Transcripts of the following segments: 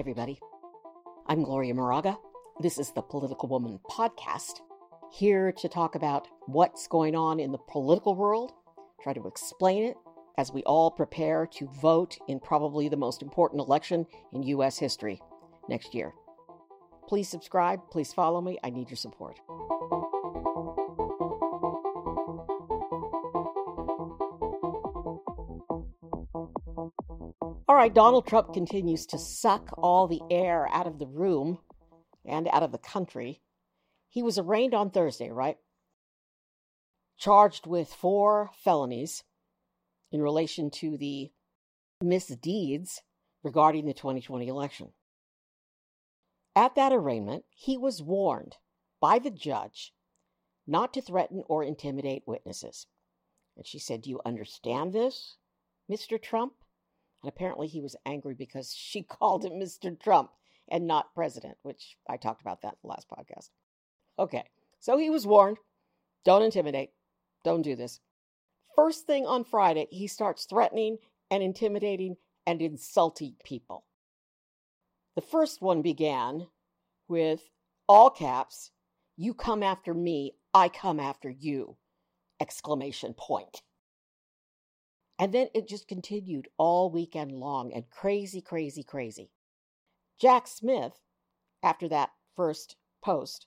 everybody. I'm Gloria Moraga. This is the Political Woman podcast, here to talk about what's going on in the political world, try to explain it as we all prepare to vote in probably the most important election in U.S. history next year. Please subscribe, please follow me. I need your support. Right, Donald Trump continues to suck all the air out of the room and out of the country. He was arraigned on Thursday, right? Charged with four felonies in relation to the misdeeds regarding the 2020 election. At that arraignment, he was warned by the judge not to threaten or intimidate witnesses. And she said, Do you understand this, Mr. Trump? And apparently he was angry because she called him Mr. Trump and not president, which I talked about that in the last podcast. Okay, so he was warned don't intimidate, don't do this. First thing on Friday, he starts threatening and intimidating and insulting people. The first one began with all caps, you come after me, I come after you! Exclamation point. And then it just continued all weekend long and crazy, crazy, crazy. Jack Smith, after that first post,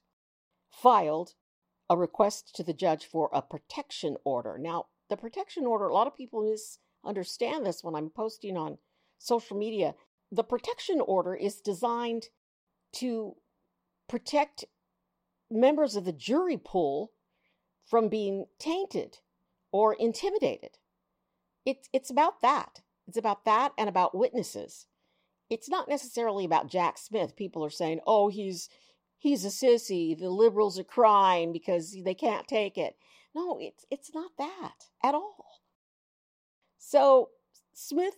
filed a request to the judge for a protection order. Now, the protection order, a lot of people misunderstand this when I'm posting on social media. The protection order is designed to protect members of the jury pool from being tainted or intimidated. It's it's about that. It's about that and about witnesses. It's not necessarily about Jack Smith. People are saying, "Oh, he's he's a sissy. The liberals are crying because they can't take it." No, it's it's not that at all. So Smith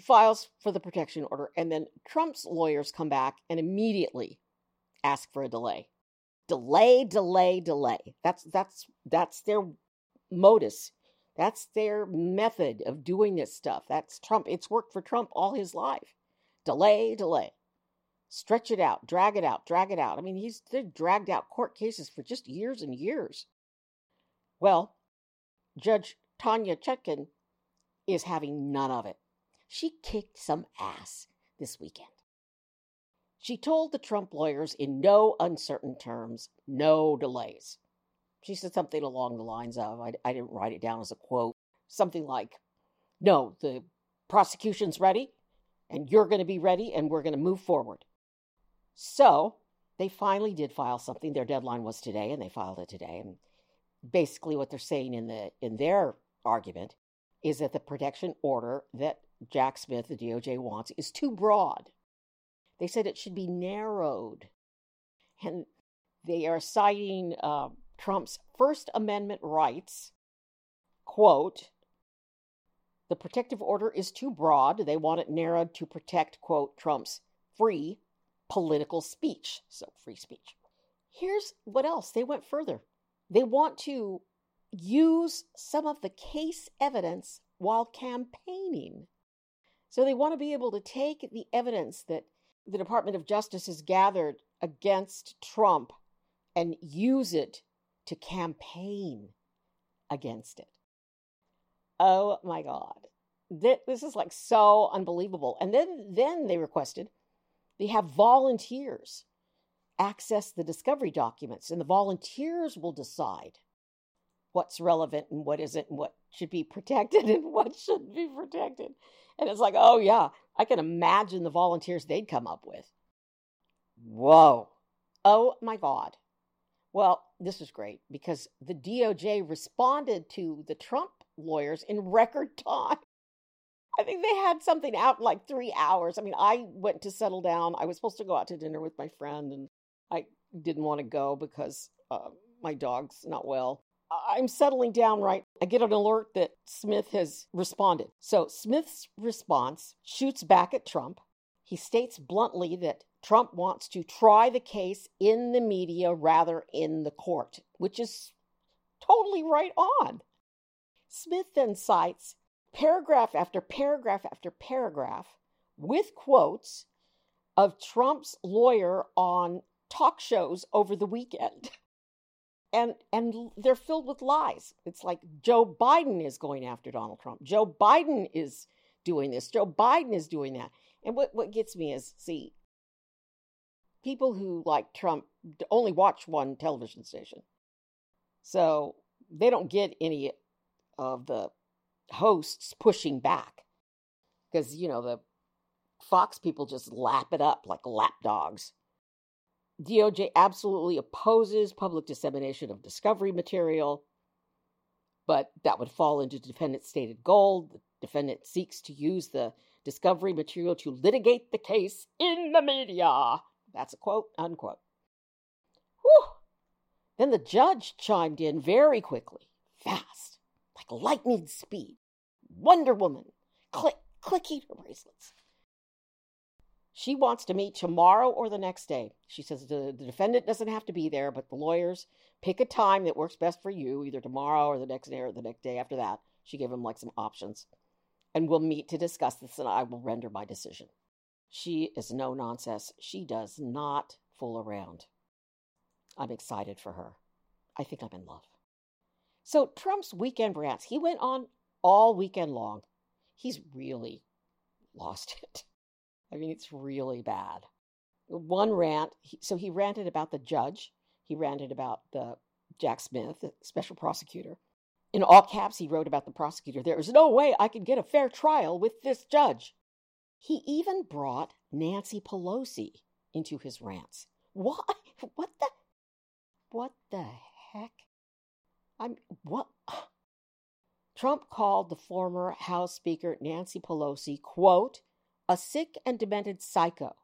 files for the protection order, and then Trump's lawyers come back and immediately ask for a delay. Delay, delay, delay. That's that's that's their modus that's their method of doing this stuff. That's Trump. It's worked for Trump all his life. Delay, delay. Stretch it out, drag it out, drag it out. I mean, he's dragged out court cases for just years and years. Well, Judge Tanya Chutkan is having none of it. She kicked some ass this weekend. She told the Trump lawyers in no uncertain terms, no delays. She said something along the lines of, I, I didn't write it down as a quote, something like, No, the prosecution's ready, and you're going to be ready, and we're going to move forward. So they finally did file something. Their deadline was today, and they filed it today. And basically, what they're saying in the in their argument is that the protection order that Jack Smith, the DOJ, wants is too broad. They said it should be narrowed, and they are citing uh, Trump's First Amendment rights, quote, the protective order is too broad. They want it narrowed to protect, quote, Trump's free political speech. So, free speech. Here's what else they went further. They want to use some of the case evidence while campaigning. So, they want to be able to take the evidence that the Department of Justice has gathered against Trump and use it to campaign against it. Oh my God. This is like so unbelievable. And then, then they requested they have volunteers access the discovery documents, and the volunteers will decide what's relevant and what isn't, and what should be protected and what shouldn't be protected. And it's like, oh, yeah, I can imagine the volunteers they'd come up with. Whoa. Oh my God. Well, this is great because the DOJ responded to the Trump lawyers in record time. I think they had something out in like three hours. I mean, I went to settle down. I was supposed to go out to dinner with my friend, and I didn't want to go because uh, my dog's not well. I'm settling down right. I get an alert that Smith has responded. So Smith's response shoots back at Trump. He states bluntly that Trump wants to try the case in the media rather in the court, which is totally right on. Smith then cites paragraph after paragraph after paragraph with quotes of Trump's lawyer on talk shows over the weekend. And and they're filled with lies. It's like Joe Biden is going after Donald Trump. Joe Biden is doing this. Joe Biden is doing that. And what, what gets me is see, people who like Trump only watch one television station. So they don't get any of the hosts pushing back because, you know, the Fox people just lap it up like lap dogs. DOJ absolutely opposes public dissemination of discovery material, but that would fall into defendant's stated goal. The defendant seeks to use the discovery material to litigate the case in the media. That's a quote, unquote. Whew. Then the judge chimed in very quickly, fast, like lightning speed. Wonder Woman, click, click heater bracelets. She wants to meet tomorrow or the next day. She says the, the defendant doesn't have to be there, but the lawyers pick a time that works best for you, either tomorrow or the next day or the next day after that. She gave him like some options. And we'll meet to discuss this, and I will render my decision. She is no nonsense. She does not fool around. I'm excited for her. I think I'm in love. So, Trump's weekend rants, he went on all weekend long. He's really lost it. I mean, it's really bad. One rant, he, so he ranted about the judge, he ranted about the Jack Smith, the special prosecutor. In all caps, he wrote about the prosecutor. There is no way I can get a fair trial with this judge. He even brought Nancy Pelosi into his rants. Why? What the? What the heck? I'm what? Trump called the former House Speaker Nancy Pelosi, quote, a sick and demented psycho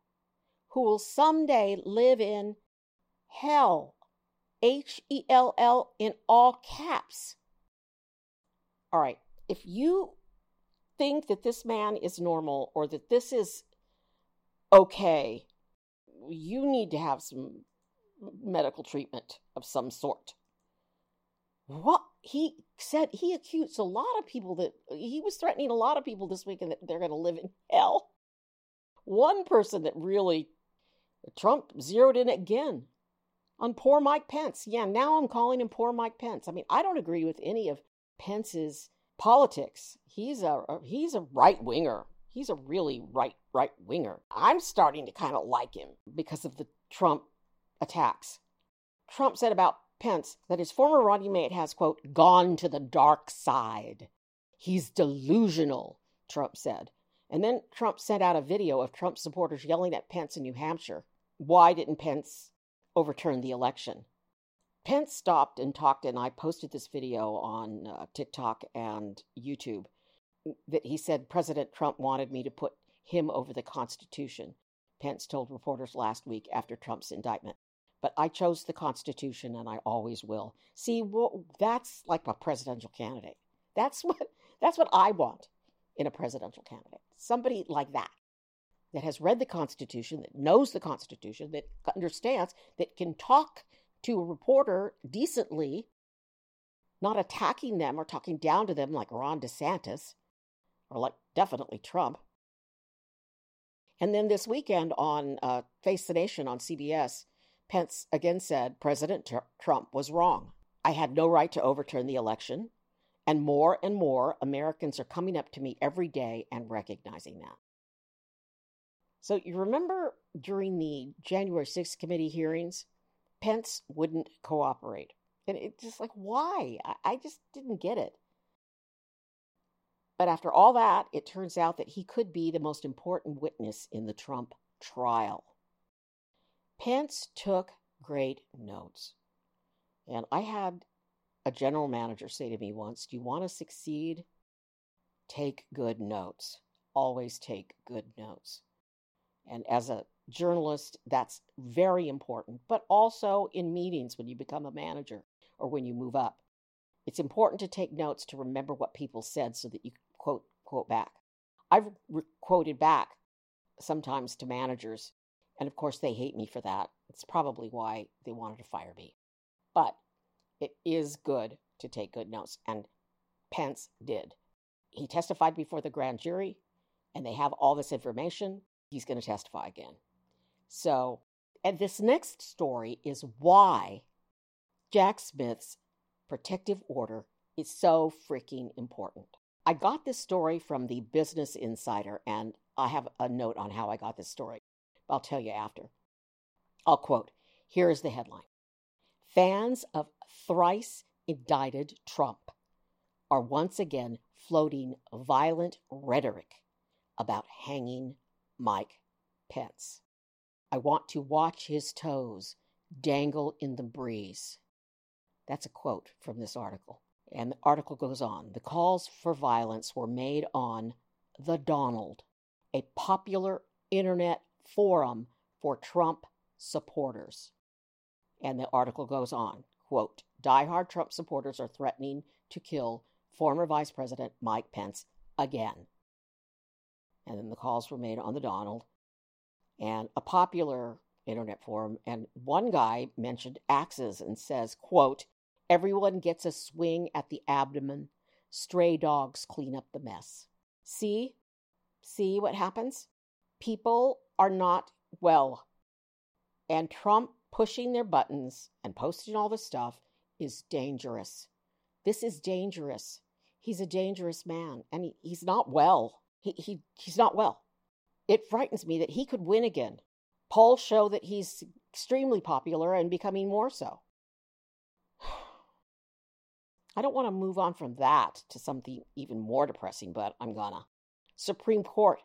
who will someday live in hell. H E L L in all caps. All right, if you think that this man is normal or that this is okay, you need to have some medical treatment of some sort. What he said, he accused a lot of people that he was threatening a lot of people this weekend that they're going to live in hell. One person that really, Trump zeroed in again on poor Mike Pence. Yeah, now I'm calling him poor Mike Pence. I mean, I don't agree with any of Pence's politics. He's a he's a right winger. He's a really right right winger. I'm starting to kind of like him because of the Trump attacks. Trump said about Pence that his former running mate has, quote, gone to the dark side. He's delusional, Trump said. And then Trump sent out a video of Trump supporters yelling at Pence in New Hampshire. Why didn't Pence overturn the election? Pence stopped and talked, and I posted this video on uh, TikTok and YouTube that he said President Trump wanted me to put him over the Constitution. Pence told reporters last week after Trump's indictment. But I chose the Constitution and I always will. See, well, that's like a presidential candidate. That's what that's what I want in a presidential candidate. Somebody like that that has read the Constitution, that knows the Constitution, that understands, that can talk to a reporter decently, not attacking them or talking down to them like Ron DeSantis or like definitely Trump. And then this weekend on uh, Face the Nation on CBS, Pence again said President Tr- Trump was wrong. I had no right to overturn the election. And more and more Americans are coming up to me every day and recognizing that. So you remember during the January 6th committee hearings, Pence wouldn't cooperate. And it's just like, why? I, I just didn't get it. But after all that, it turns out that he could be the most important witness in the Trump trial. Pence took great notes. And I had a general manager say to me once Do you want to succeed? Take good notes. Always take good notes. And as a journalist, that's very important, but also in meetings when you become a manager or when you move up. It's important to take notes to remember what people said so that you quote quote back. I've re- quoted back sometimes to managers, and of course they hate me for that. It's probably why they wanted to fire me. But it is good to take good notes, and Pence did. He testified before the grand jury, and they have all this information. He's going to testify again. So, and this next story is why Jack Smith's protective order is so freaking important. I got this story from the Business Insider, and I have a note on how I got this story. I'll tell you after. I'll quote Here is the headline Fans of thrice indicted Trump are once again floating violent rhetoric about hanging Mike Pence. I want to watch his toes dangle in the breeze. That's a quote from this article. And the article goes on The calls for violence were made on The Donald, a popular internet forum for Trump supporters. And the article goes on quote, diehard Trump supporters are threatening to kill former Vice President Mike Pence again. And then the calls were made on the Donald and a popular internet forum. And one guy mentioned axes and says, quote, everyone gets a swing at the abdomen. Stray dogs clean up the mess. See? See what happens? People are not well. And Trump pushing their buttons and posting all this stuff is dangerous. This is dangerous. He's a dangerous man and he, he's not well. He, he, he's not well. It frightens me that he could win again. Polls show that he's extremely popular and becoming more so. I don't want to move on from that to something even more depressing, but I'm gonna. Supreme Court.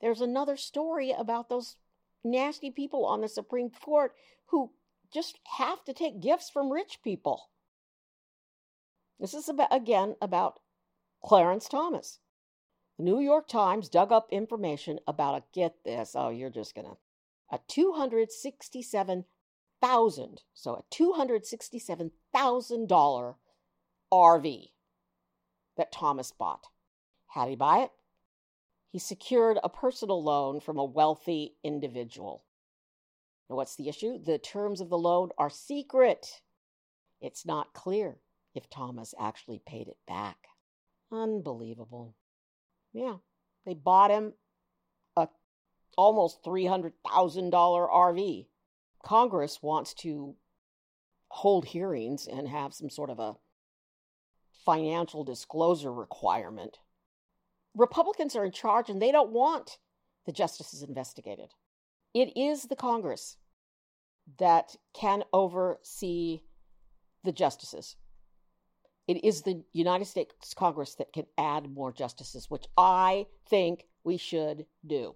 There's another story about those nasty people on the Supreme Court who just have to take gifts from rich people. This is about, again about Clarence Thomas. The New York Times dug up information about a get this, oh, you're just gonna a 267,000, so a $267,000 RV that Thomas bought. How did he buy it? He secured a personal loan from a wealthy individual. Now, what's the issue? The terms of the loan are secret. It's not clear if Thomas actually paid it back. Unbelievable. Yeah, they bought him a almost $300,000 RV. Congress wants to hold hearings and have some sort of a financial disclosure requirement. Republicans are in charge and they don't want the justices investigated. It is the Congress that can oversee the justices. It is the United States Congress that can add more justices, which I think we should do.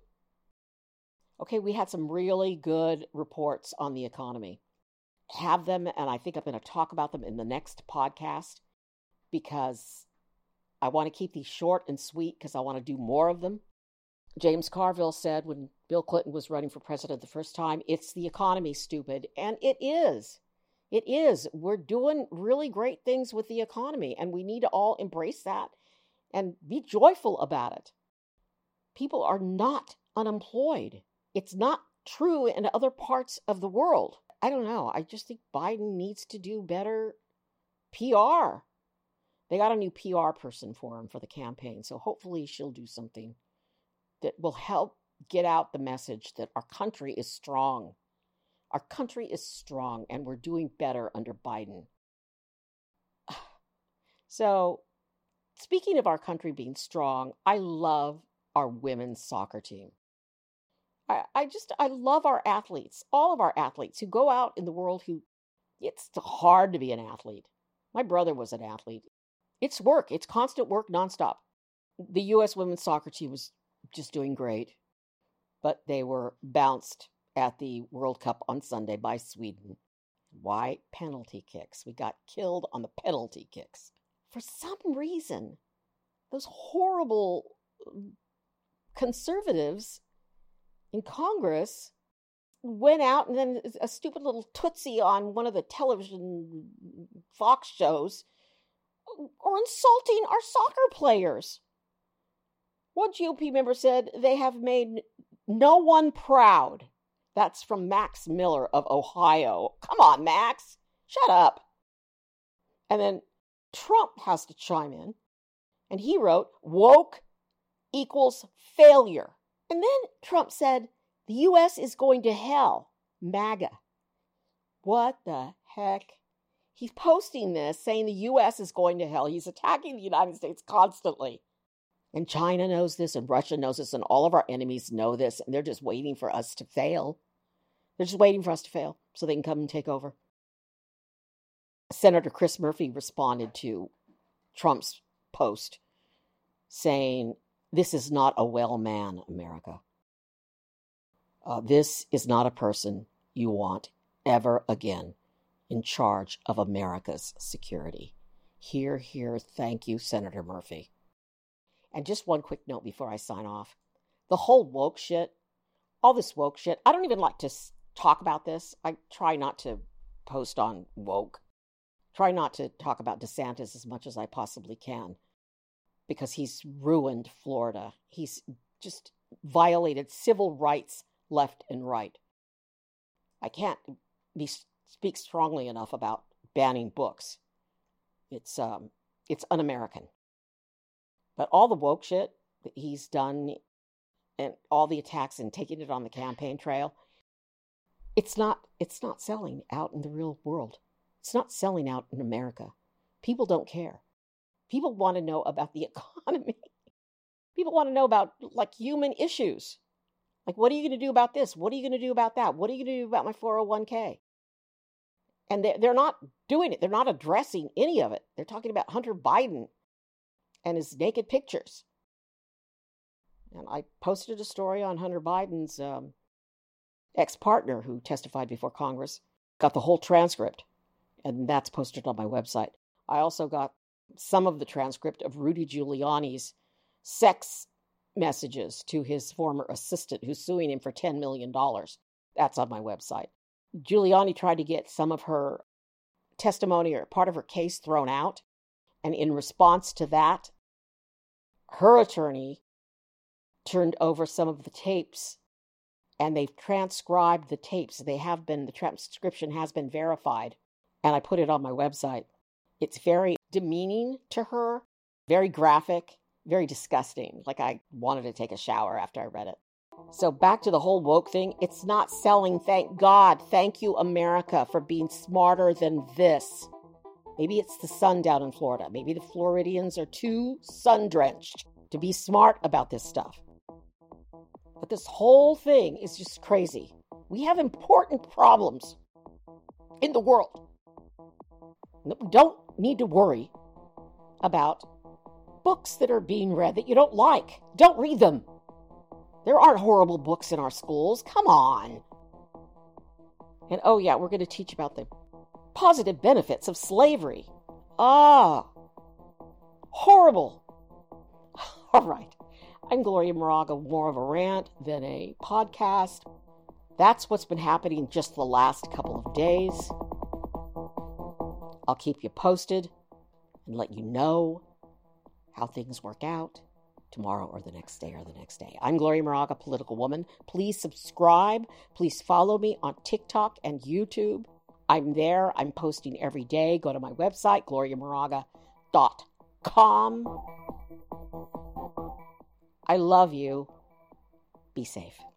Okay, we had some really good reports on the economy. Have them, and I think I'm going to talk about them in the next podcast because I want to keep these short and sweet because I want to do more of them. James Carville said when Bill Clinton was running for president the first time, it's the economy, stupid. And it is. It is. We're doing really great things with the economy, and we need to all embrace that and be joyful about it. People are not unemployed. It's not true in other parts of the world. I don't know. I just think Biden needs to do better PR. They got a new PR person for him for the campaign, so hopefully she'll do something that will help get out the message that our country is strong our country is strong and we're doing better under Biden. So, speaking of our country being strong, I love our women's soccer team. I, just, I love our athletes, all of our athletes who go out in the world who, it's hard to be an athlete. My brother was an athlete. It's work, it's constant work nonstop. The U.S. women's soccer team was just doing great, but they were bounced at the World Cup on Sunday by Sweden. Why penalty kicks? We got killed on the penalty kicks. For some reason, those horrible um, conservatives in Congress went out and then a stupid little tootsie on one of the television Fox shows or insulting our soccer players. One GOP member said they have made no one proud. That's from Max Miller of Ohio. Come on, Max. Shut up. And then Trump has to chime in. And he wrote, woke equals failure. And then Trump said, The U.S. is going to hell. MAGA. What the heck? He's posting this saying the U.S. is going to hell. He's attacking the United States constantly. And China knows this, and Russia knows this, and all of our enemies know this, and they're just waiting for us to fail. They're just waiting for us to fail so they can come and take over. Senator Chris Murphy responded to Trump's post saying, This is not a well man, America. Uh, this is not a person you want ever again in charge of America's security. Hear, hear, thank you, Senator Murphy. And just one quick note before I sign off the whole woke shit, all this woke shit, I don't even like to talk about this. I try not to post on woke. Try not to talk about DeSantis as much as I possibly can because he's ruined Florida. He's just violated civil rights left and right. I can't be, speak strongly enough about banning books. It's um, it's un-American. But all the woke shit that he's done and all the attacks and taking it on the campaign trail, it's not it's not selling out in the real world. It's not selling out in America. People don't care. People want to know about the economy. People want to know about like human issues. Like, what are you going to do about this? What are you going to do about that? What are you going to do about my 401k? And they're, they're not doing it. They're not addressing any of it. They're talking about Hunter Biden and his naked pictures. And I posted a story on Hunter Biden's um, ex partner who testified before Congress, got the whole transcript, and that's posted on my website. I also got some of the transcript of Rudy Giuliani's sex messages to his former assistant who's suing him for $10 million. That's on my website. Giuliani tried to get some of her testimony or part of her case thrown out. And in response to that, her attorney turned over some of the tapes and they've transcribed the tapes. They have been, the transcription has been verified. And I put it on my website. It's very demeaning to her, very graphic, very disgusting. Like I wanted to take a shower after I read it. So back to the whole woke thing. It's not selling, thank God. Thank you, America, for being smarter than this. Maybe it's the sun down in Florida. Maybe the Floridians are too sun drenched to be smart about this stuff. But this whole thing is just crazy. We have important problems in the world. We don't need to worry about books that are being read that you don't like. Don't read them. There aren't horrible books in our schools. Come on. And oh, yeah, we're going to teach about the positive benefits of slavery. Ah, horrible. All right. I'm Gloria Moraga, more of a rant than a podcast. That's what's been happening just the last couple of days. I'll keep you posted and let you know how things work out tomorrow or the next day or the next day. I'm Gloria Moraga, political woman. Please subscribe. Please follow me on TikTok and YouTube. I'm there. I'm posting every day. Go to my website, gloriamoraga.com. I love you. Be safe.